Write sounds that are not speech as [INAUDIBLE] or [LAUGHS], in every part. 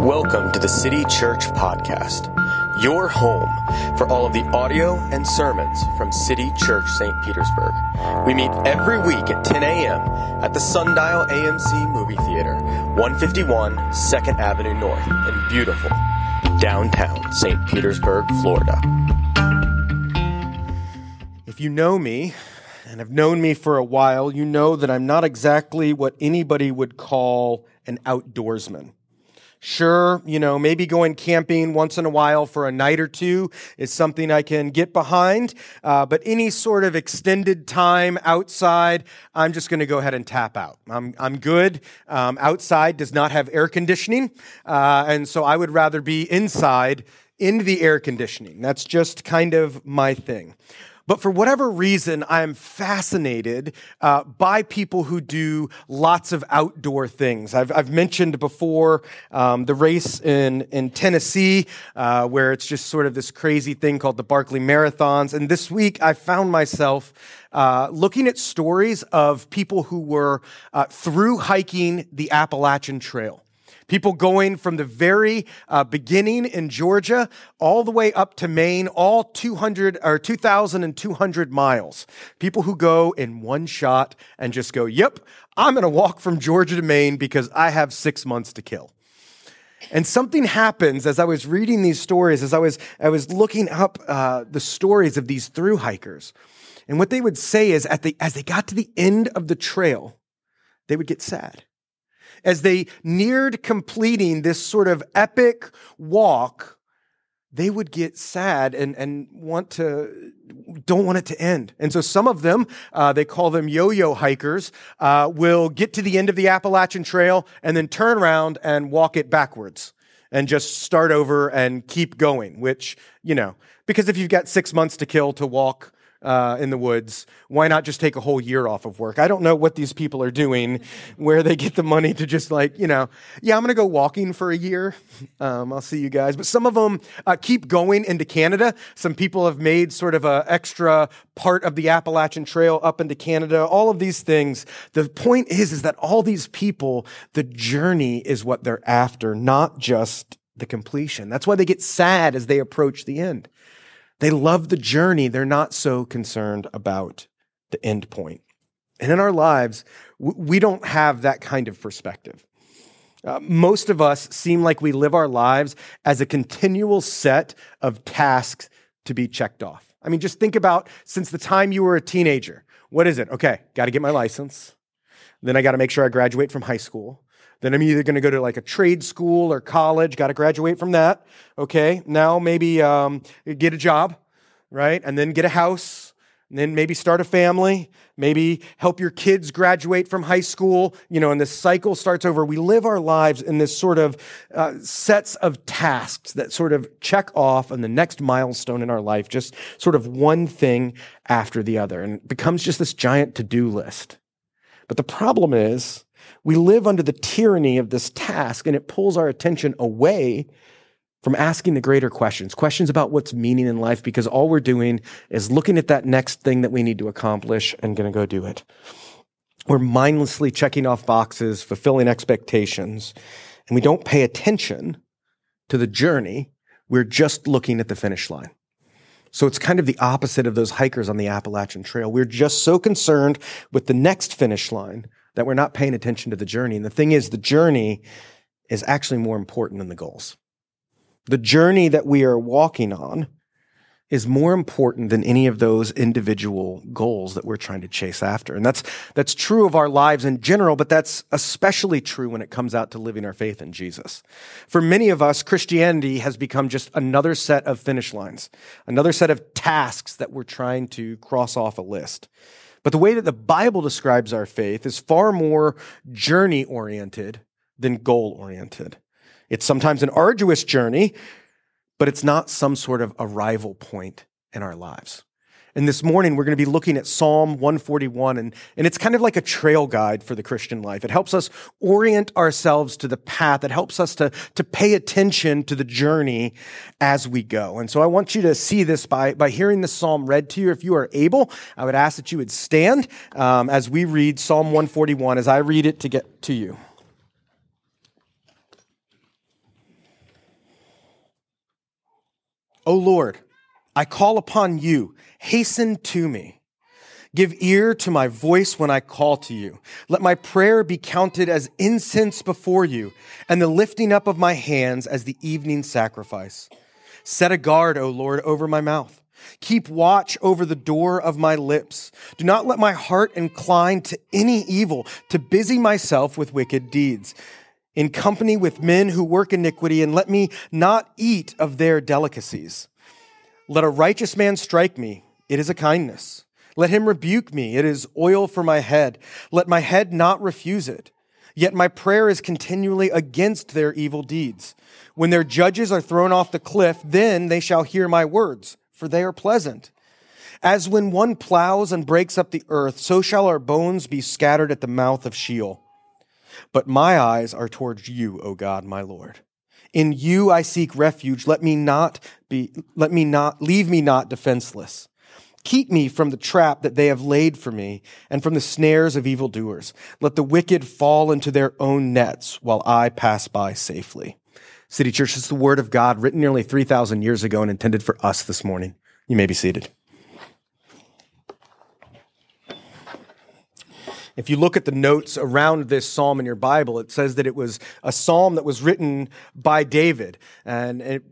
Welcome to the City Church Podcast, your home for all of the audio and sermons from City Church St. Petersburg. We meet every week at 10 a.m. at the Sundial AMC Movie Theater, 151 2nd Avenue North in beautiful downtown St. Petersburg, Florida. If you know me, and have known me for a while, you know that I'm not exactly what anybody would call an outdoorsman. Sure, you know, maybe going camping once in a while for a night or two is something I can get behind. Uh, but any sort of extended time outside, I'm just going to go ahead and tap out. I'm, I'm good. Um, outside does not have air conditioning. Uh, and so I would rather be inside in the air conditioning. That's just kind of my thing. But for whatever reason, I'm fascinated uh, by people who do lots of outdoor things. I've, I've mentioned before um, the race in, in Tennessee, uh, where it's just sort of this crazy thing called the Barkley Marathons. And this week, I found myself uh, looking at stories of people who were uh, through hiking the Appalachian Trail. People going from the very uh, beginning in Georgia all the way up to Maine, all 200 or 2,200 miles. People who go in one shot and just go, yep, I'm going to walk from Georgia to Maine because I have six months to kill. And something happens as I was reading these stories, as I was, I was looking up uh, the stories of these through hikers. And what they would say is at the, as they got to the end of the trail, they would get sad as they neared completing this sort of epic walk, they would get sad and, and want to don't want it to end. And so some of them uh, they call them yo-yo hikers uh, will get to the end of the appalachian trail and then turn around and walk it backwards and just start over and keep going which you know because if you've got six months to kill to walk uh, in the woods. Why not just take a whole year off of work? I don't know what these people are doing, [LAUGHS] where they get the money to just like, you know, yeah, I'm going to go walking for a year. Um, I'll see you guys. But some of them uh, keep going into Canada. Some people have made sort of an extra part of the Appalachian Trail up into Canada. All of these things. The point is, is that all these people, the journey is what they're after, not just the completion. That's why they get sad as they approach the end. They love the journey. They're not so concerned about the end point. And in our lives, we don't have that kind of perspective. Uh, most of us seem like we live our lives as a continual set of tasks to be checked off. I mean, just think about since the time you were a teenager. What is it? Okay, got to get my license. Then I got to make sure I graduate from high school. Then I'm either going to go to like a trade school or college, got to graduate from that. Okay, now maybe um, get a job, right? And then get a house, and then maybe start a family, maybe help your kids graduate from high school, you know, and this cycle starts over. We live our lives in this sort of uh, sets of tasks that sort of check off on the next milestone in our life, just sort of one thing after the other, and it becomes just this giant to do list. But the problem is, we live under the tyranny of this task and it pulls our attention away from asking the greater questions, questions about what's meaning in life, because all we're doing is looking at that next thing that we need to accomplish and going to go do it. We're mindlessly checking off boxes, fulfilling expectations, and we don't pay attention to the journey. We're just looking at the finish line. So it's kind of the opposite of those hikers on the Appalachian Trail. We're just so concerned with the next finish line that we're not paying attention to the journey. And the thing is, the journey is actually more important than the goals. The journey that we are walking on is more important than any of those individual goals that we're trying to chase after. And that's, that's true of our lives in general, but that's especially true when it comes out to living our faith in Jesus. For many of us, Christianity has become just another set of finish lines, another set of tasks that we're trying to cross off a list. But the way that the Bible describes our faith is far more journey oriented than goal oriented. It's sometimes an arduous journey, but it's not some sort of arrival point in our lives. And this morning, we're going to be looking at Psalm 141, and, and it's kind of like a trail guide for the Christian life. It helps us orient ourselves to the path. It helps us to, to pay attention to the journey as we go. And so I want you to see this by, by hearing this psalm read to you. If you are able, I would ask that you would stand um, as we read Psalm 141 as I read it to get to you. O Lord, I call upon you. Hasten to me. Give ear to my voice when I call to you. Let my prayer be counted as incense before you, and the lifting up of my hands as the evening sacrifice. Set a guard, O Lord, over my mouth. Keep watch over the door of my lips. Do not let my heart incline to any evil, to busy myself with wicked deeds in company with men who work iniquity, and let me not eat of their delicacies. Let a righteous man strike me, it is a kindness. Let him rebuke me, it is oil for my head. Let my head not refuse it. Yet my prayer is continually against their evil deeds. When their judges are thrown off the cliff, then they shall hear my words, for they are pleasant. As when one plows and breaks up the earth, so shall our bones be scattered at the mouth of Sheol. But my eyes are towards you, O God, my Lord. In you I seek refuge. Let me not be, let me not, leave me not defenseless. Keep me from the trap that they have laid for me and from the snares of evildoers. Let the wicked fall into their own nets while I pass by safely. City Church is the word of God written nearly 3,000 years ago and intended for us this morning. You may be seated. If you look at the notes around this psalm in your Bible, it says that it was a psalm that was written by David. And it,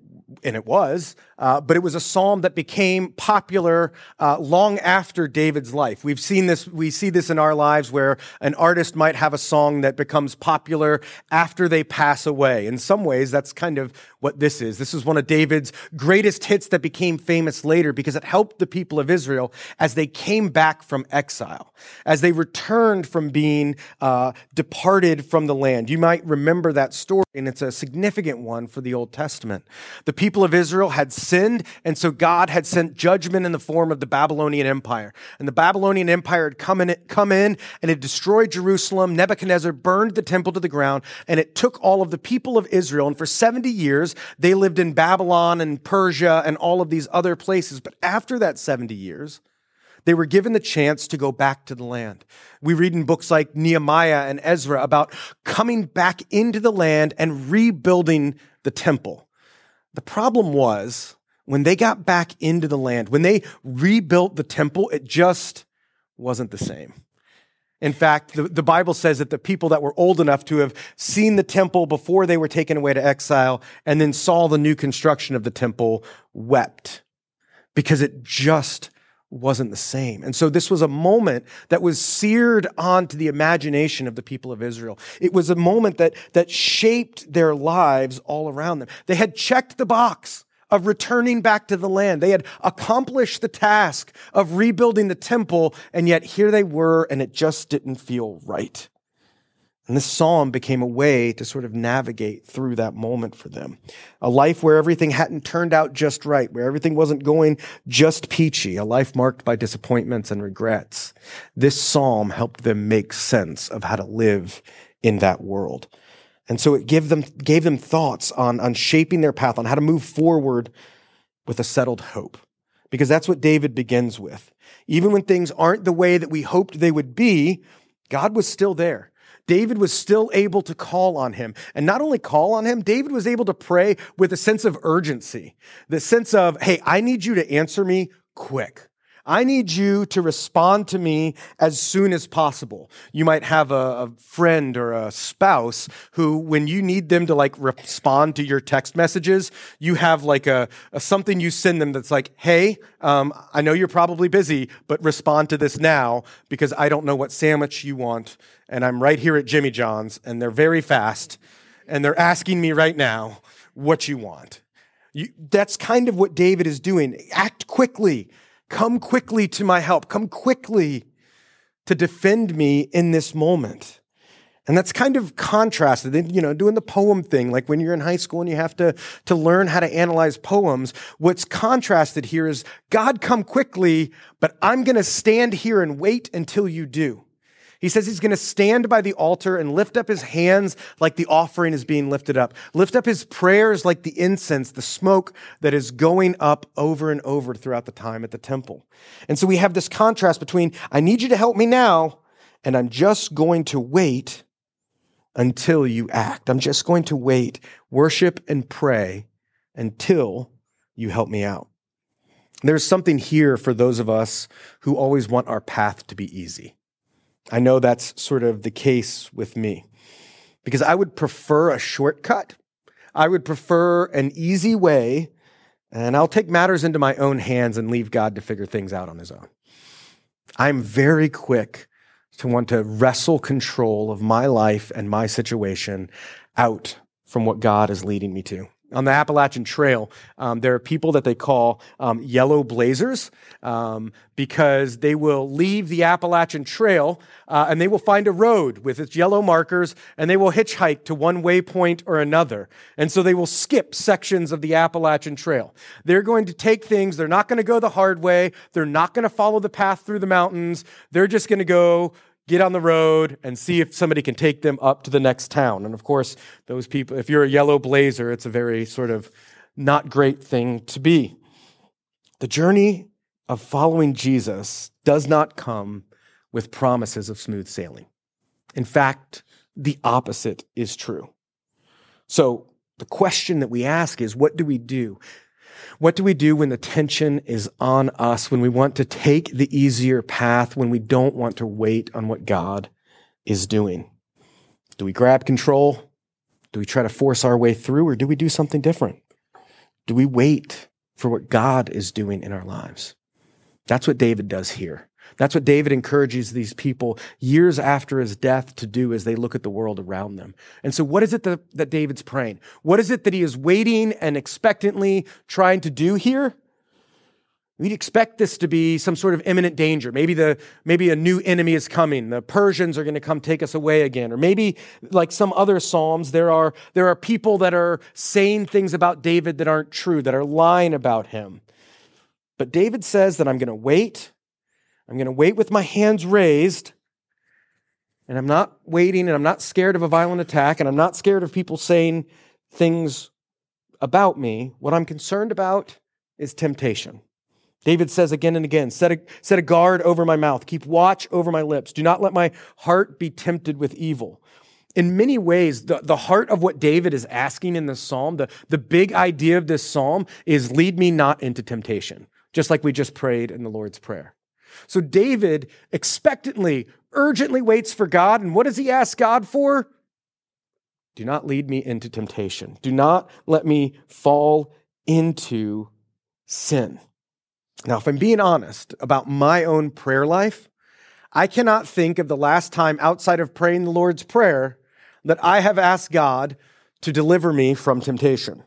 and it was, uh, but it was a psalm that became popular uh, long after David's life. We've seen this, we see this in our lives where an artist might have a song that becomes popular after they pass away. In some ways, that's kind of what this is. This is one of David's greatest hits that became famous later because it helped the people of Israel as they came back from exile, as they returned from being uh, departed from the land. You might remember that story, and it's a significant one for the Old Testament. The people of Israel had sinned, and so God had sent judgment in the form of the Babylonian Empire. And the Babylonian Empire had come in, come in and had destroyed Jerusalem. Nebuchadnezzar burned the temple to the ground, and it took all of the people of Israel. And for 70 years, they lived in Babylon and Persia and all of these other places. But after that 70 years, they were given the chance to go back to the land. We read in books like Nehemiah and Ezra about coming back into the land and rebuilding the temple. The problem was when they got back into the land, when they rebuilt the temple, it just wasn't the same. In fact, the, the Bible says that the people that were old enough to have seen the temple before they were taken away to exile and then saw the new construction of the temple wept because it just wasn't the same. And so this was a moment that was seared onto the imagination of the people of Israel. It was a moment that, that shaped their lives all around them. They had checked the box of returning back to the land. They had accomplished the task of rebuilding the temple, and yet here they were, and it just didn't feel right. And this psalm became a way to sort of navigate through that moment for them. A life where everything hadn't turned out just right, where everything wasn't going just peachy, a life marked by disappointments and regrets. This psalm helped them make sense of how to live in that world. And so it gave them, gave them thoughts on, on shaping their path, on how to move forward with a settled hope. Because that's what David begins with. Even when things aren't the way that we hoped they would be, God was still there. David was still able to call on him. And not only call on him, David was able to pray with a sense of urgency, the sense of, hey, I need you to answer me quick. I need you to respond to me as soon as possible. You might have a, a, friend or a spouse who, when you need them to like respond to your text messages, you have like a, a something you send them that's like, "Hey, um, I know you're probably busy, but respond to this now because I don't know what sandwich you want, and I'm right here at Jimmy John's, and they're very fast, and they're asking me right now what you want." You, that's kind of what David is doing. Act quickly Come quickly to my help. Come quickly to defend me in this moment. And that's kind of contrasted, you know, doing the poem thing, like when you're in high school and you have to, to learn how to analyze poems. What's contrasted here is God come quickly, but I'm going to stand here and wait until you do. He says he's going to stand by the altar and lift up his hands like the offering is being lifted up. Lift up his prayers like the incense, the smoke that is going up over and over throughout the time at the temple. And so we have this contrast between, I need you to help me now, and I'm just going to wait until you act. I'm just going to wait, worship and pray until you help me out. There's something here for those of us who always want our path to be easy. I know that's sort of the case with me because I would prefer a shortcut. I would prefer an easy way, and I'll take matters into my own hands and leave God to figure things out on his own. I'm very quick to want to wrestle control of my life and my situation out from what God is leading me to on the Appalachian Trail, um, there are people that they call um, yellow blazers um, because they will leave the Appalachian Trail uh, and they will find a road with its yellow markers and they will hitchhike to one waypoint or another. And so they will skip sections of the Appalachian Trail. They're going to take things, they're not going to go the hard way, they're not going to follow the path through the mountains, they're just going to go get on the road and see if somebody can take them up to the next town. And of course, those people, if you're a yellow blazer, it's a very sort of not great thing to be. The journey of following Jesus does not come with promises of smooth sailing. In fact, the opposite is true. So the question that we ask is what do we do? What do we do when the tension is on us, when we want to take the easier path, when we don't want to wait on what God is doing? Do we grab control? Do we try to force our way through, or do we do something different? Do we wait for what God is doing in our lives? That's what David does here. That's what David encourages these people years after his death to do as they look at the world around them. And so, what is it that, that David's praying? What is it that he is waiting and expectantly trying to do here? We'd expect this to be some sort of imminent danger. Maybe the maybe a new enemy is coming. The Persians are going to come take us away again. Or maybe like some other psalms, there are there are people that are saying things about David that aren't true, that are lying about him. But David says that I'm going to wait I'm going to wait with my hands raised, and I'm not waiting, and I'm not scared of a violent attack, and I'm not scared of people saying things about me. What I'm concerned about is temptation. David says again and again, set a, set a guard over my mouth, keep watch over my lips. Do not let my heart be tempted with evil. In many ways, the, the heart of what David is asking in this psalm, the, the big idea of this psalm is lead me not into temptation, just like we just prayed in the Lord's Prayer. So David expectantly, urgently waits for God. And what does he ask God for? Do not lead me into temptation. Do not let me fall into sin. Now, if I'm being honest about my own prayer life, I cannot think of the last time outside of praying the Lord's Prayer that I have asked God to deliver me from temptation.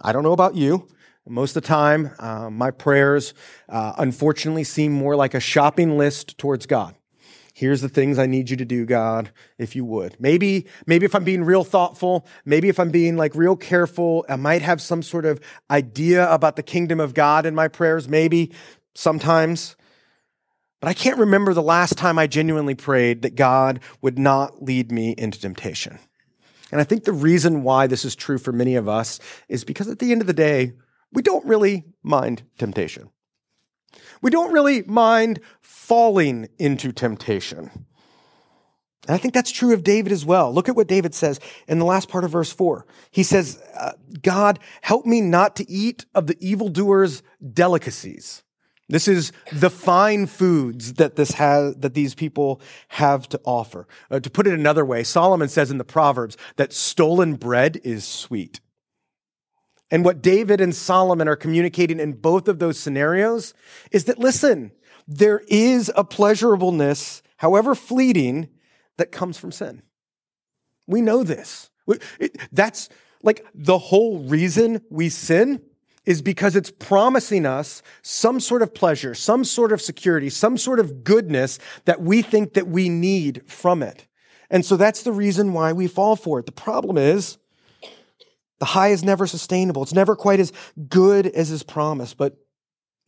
I don't know about you. Most of the time, uh, my prayers uh, unfortunately seem more like a shopping list towards God. Here's the things I need you to do, God, if you would. Maybe, maybe if I'm being real thoughtful, maybe if I'm being like real careful, I might have some sort of idea about the kingdom of God in my prayers, maybe sometimes. But I can't remember the last time I genuinely prayed that God would not lead me into temptation. And I think the reason why this is true for many of us is because at the end of the day, we don't really mind temptation. We don't really mind falling into temptation. And I think that's true of David as well. Look at what David says in the last part of verse 4. He says, uh, God, help me not to eat of the evildoer's delicacies. This is the fine foods that this has, that these people have to offer. Uh, to put it another way, Solomon says in the Proverbs that stolen bread is sweet. And what David and Solomon are communicating in both of those scenarios is that, listen, there is a pleasurableness, however fleeting, that comes from sin. We know this. That's like the whole reason we sin is because it's promising us some sort of pleasure, some sort of security, some sort of goodness that we think that we need from it. And so that's the reason why we fall for it. The problem is the high is never sustainable. It's never quite as good as is promised, but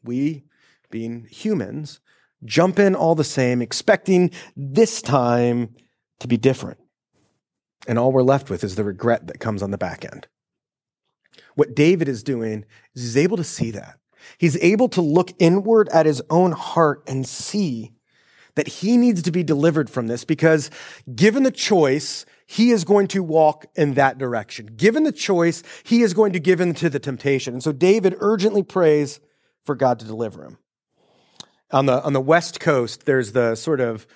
we, being humans, jump in all the same, expecting this time to be different. And all we're left with is the regret that comes on the back end. What David is doing is he's able to see that. He's able to look inward at his own heart and see that he needs to be delivered from this because given the choice, he is going to walk in that direction. Given the choice, he is going to give in to the temptation. And so David urgently prays for God to deliver him. On the, on the West Coast, there's the sort of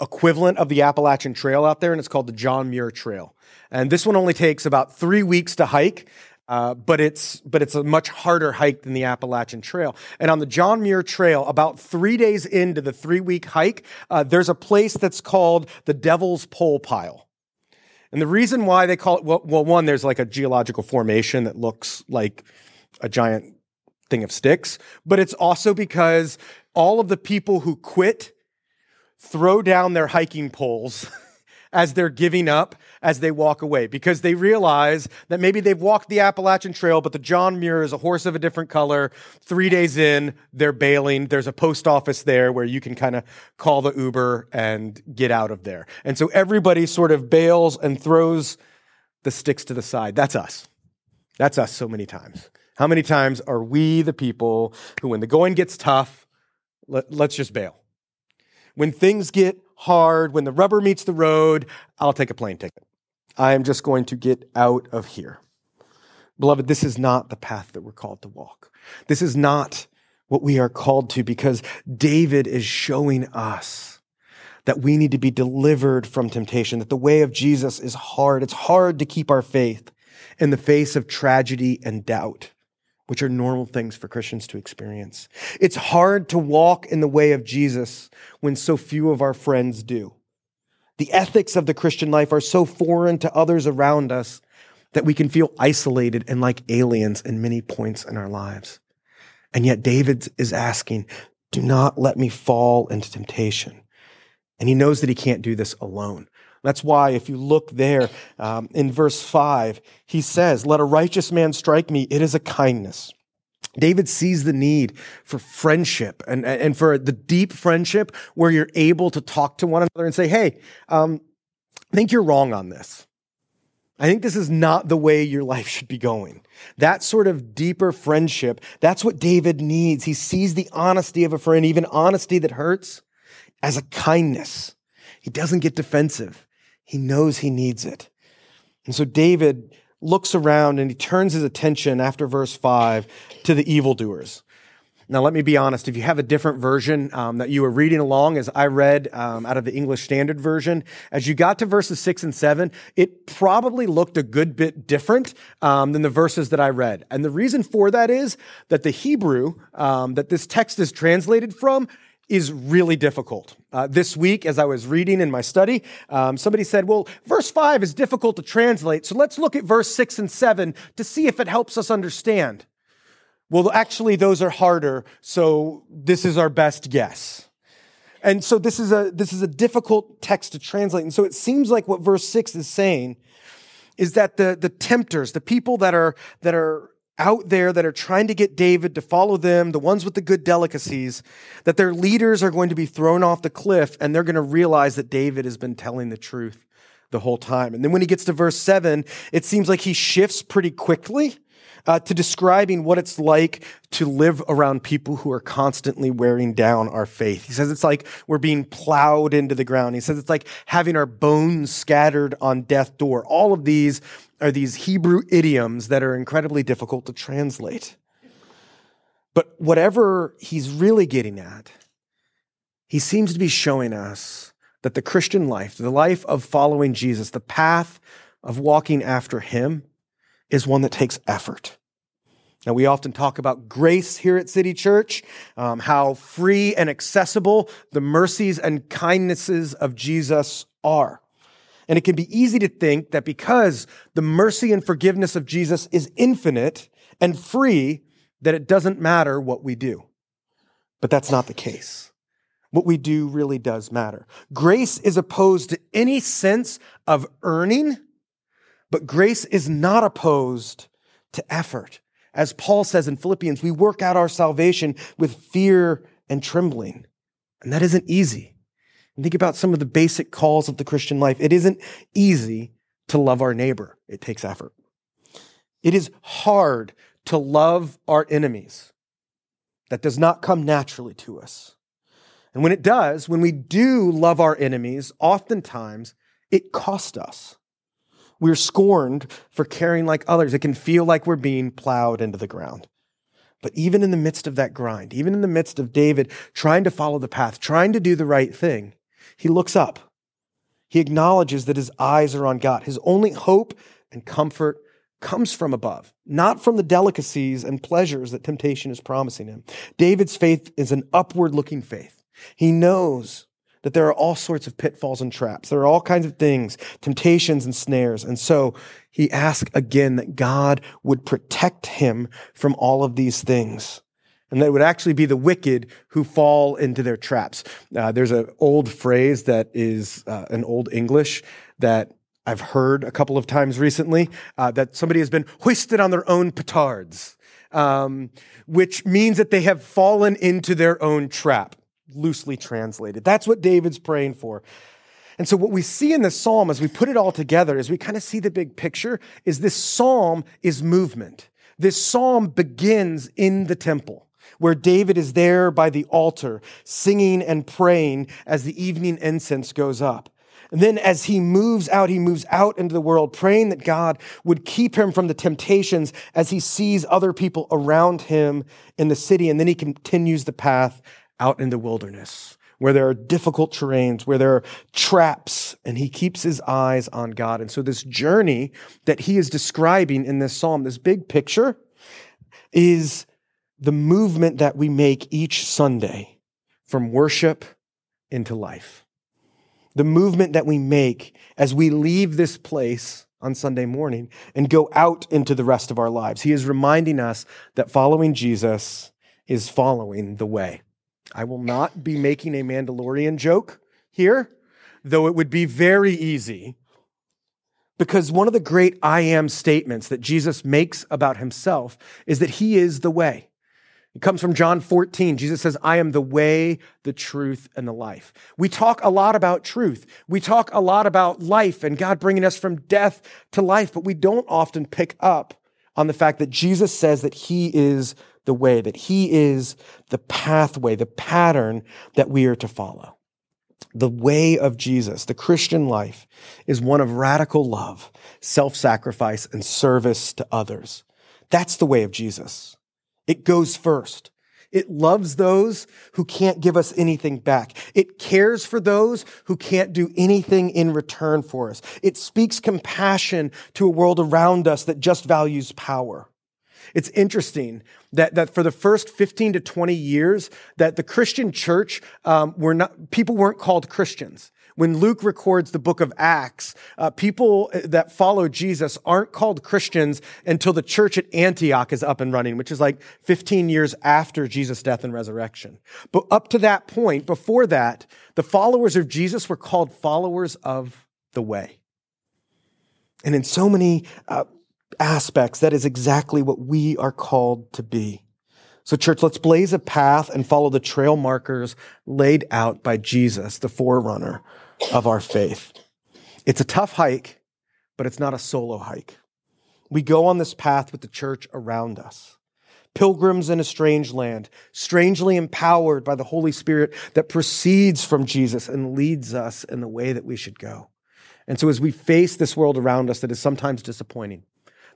equivalent of the Appalachian Trail out there, and it's called the John Muir Trail. And this one only takes about three weeks to hike, uh, but it's but it's a much harder hike than the Appalachian Trail. And on the John Muir Trail, about three days into the three week hike, uh, there's a place that's called the Devil's Pole Pile. And the reason why they call it well, well, one, there's like a geological formation that looks like a giant thing of sticks, but it's also because all of the people who quit throw down their hiking poles [LAUGHS] as they're giving up as they walk away because they realize that maybe they've walked the Appalachian Trail, but the John Muir is a horse of a different color. Three days in, they're bailing. There's a post office there where you can kind of call the Uber and get out of there. And so everybody sort of bails and throws the sticks to the side. That's us. That's us so many times. How many times are we the people who, when the going gets tough, let, let's just bail? When things get hard, when the rubber meets the road, I'll take a plane ticket. I am just going to get out of here. Beloved, this is not the path that we're called to walk. This is not what we are called to because David is showing us that we need to be delivered from temptation, that the way of Jesus is hard. It's hard to keep our faith in the face of tragedy and doubt, which are normal things for Christians to experience. It's hard to walk in the way of Jesus when so few of our friends do. The ethics of the Christian life are so foreign to others around us that we can feel isolated and like aliens in many points in our lives. And yet David is asking, do not let me fall into temptation. And he knows that he can't do this alone. That's why, if you look there um, in verse 5, he says, Let a righteous man strike me, it is a kindness. David sees the need for friendship and, and for the deep friendship where you're able to talk to one another and say, hey, um, I think you're wrong on this. I think this is not the way your life should be going. That sort of deeper friendship, that's what David needs. He sees the honesty of a friend, even honesty that hurts, as a kindness. He doesn't get defensive. He knows he needs it. And so David looks around and he turns his attention after verse 5 to the evildoers. Now, let me be honest. If you have a different version um, that you were reading along, as I read um, out of the English Standard Version, as you got to verses six and seven, it probably looked a good bit different um, than the verses that I read. And the reason for that is that the Hebrew um, that this text is translated from is really difficult. Uh, this week, as I was reading in my study, um, somebody said, Well, verse 5 is difficult to translate, so let's look at verse 6 and 7 to see if it helps us understand. Well, actually, those are harder, so this is our best guess. And so this is a, this is a difficult text to translate. And so it seems like what verse 6 is saying is that the, the tempters, the people that are, that are out there that are trying to get David to follow them, the ones with the good delicacies, that their leaders are going to be thrown off the cliff and they're going to realize that David has been telling the truth the whole time. And then when he gets to verse seven, it seems like he shifts pretty quickly uh, to describing what it's like to live around people who are constantly wearing down our faith. He says it's like we're being plowed into the ground. He says it's like having our bones scattered on death door. All of these are these Hebrew idioms that are incredibly difficult to translate. But whatever he's really getting at, he seems to be showing us that the Christian life, the life of following Jesus, the path of walking after him, is one that takes effort. Now, we often talk about grace here at City Church, um, how free and accessible the mercies and kindnesses of Jesus are. And it can be easy to think that because the mercy and forgiveness of Jesus is infinite and free, that it doesn't matter what we do. But that's not the case. What we do really does matter. Grace is opposed to any sense of earning, but grace is not opposed to effort. As Paul says in Philippians, we work out our salvation with fear and trembling. And that isn't easy. And think about some of the basic calls of the Christian life. It isn't easy to love our neighbor. It takes effort. It is hard to love our enemies. That does not come naturally to us. And when it does, when we do love our enemies, oftentimes it cost us. We're scorned for caring like others. It can feel like we're being plowed into the ground. But even in the midst of that grind, even in the midst of David trying to follow the path, trying to do the right thing, he looks up. He acknowledges that his eyes are on God. His only hope and comfort comes from above, not from the delicacies and pleasures that temptation is promising him. David's faith is an upward looking faith. He knows that there are all sorts of pitfalls and traps. There are all kinds of things, temptations and snares. And so he asks again that God would protect him from all of these things. And that it would actually be the wicked who fall into their traps. Uh, there's an old phrase that is uh, an old English that I've heard a couple of times recently uh, that somebody has been hoisted on their own petards, um, which means that they have fallen into their own trap, loosely translated. That's what David's praying for. And so what we see in this psalm as we put it all together, as we kind of see the big picture, is this psalm is movement. This psalm begins in the temple where David is there by the altar, singing and praying as the evening incense goes up. And then as he moves out, he moves out into the world, praying that God would keep him from the temptations as he sees other people around him in the city. And then he continues the path out in the wilderness where there are difficult terrains, where there are traps, and he keeps his eyes on God. And so this journey that he is describing in this psalm, this big picture, is the movement that we make each Sunday from worship into life the movement that we make as we leave this place on Sunday morning and go out into the rest of our lives. He is reminding us that following Jesus is following the way. I will not be making a Mandalorian joke here, though it would be very easy. Because one of the great I am statements that Jesus makes about himself is that he is the way. It comes from John 14. Jesus says, I am the way, the truth, and the life. We talk a lot about truth. We talk a lot about life and God bringing us from death to life, but we don't often pick up on the fact that Jesus says that He is the way, that He is the pathway, the pattern that we are to follow. The way of Jesus, the Christian life, is one of radical love, self sacrifice, and service to others. That's the way of Jesus. It goes first. It loves those who can't give us anything back. It cares for those who can't do anything in return for us. It speaks compassion to a world around us that just values power. It's interesting that, that for the first 15 to 20 years, that the Christian church um, were not, people weren't called Christians when Luke records the book of Acts, uh, people that follow Jesus aren't called Christians until the church at Antioch is up and running, which is like 15 years after Jesus' death and resurrection. But up to that point, before that, the followers of Jesus were called followers of the way. And in so many uh, aspects, that is exactly what we are called to be. So, church, let's blaze a path and follow the trail markers laid out by Jesus, the forerunner of our faith. It's a tough hike, but it's not a solo hike. We go on this path with the church around us. Pilgrims in a strange land, strangely empowered by the Holy Spirit that proceeds from Jesus and leads us in the way that we should go. And so as we face this world around us that is sometimes disappointing,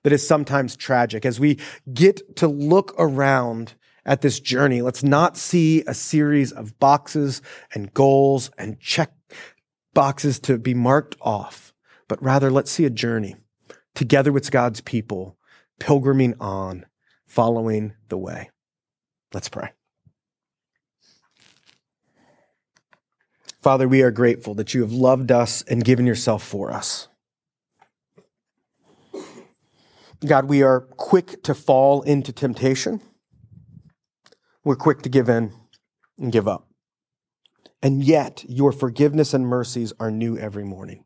that is sometimes tragic, as we get to look around at this journey, let's not see a series of boxes and goals and check boxes to be marked off, but rather let's see a journey together with God's people, pilgriming on, following the way. Let's pray. Father, we are grateful that you have loved us and given yourself for us. God, we are quick to fall into temptation. We're quick to give in and give up. And yet your forgiveness and mercies are new every morning.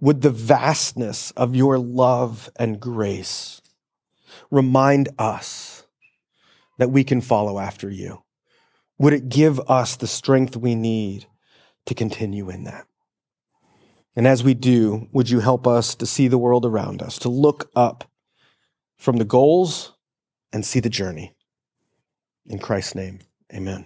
Would the vastness of your love and grace remind us that we can follow after you? Would it give us the strength we need to continue in that? And as we do, would you help us to see the world around us, to look up from the goals and see the journey? In Christ's name, amen.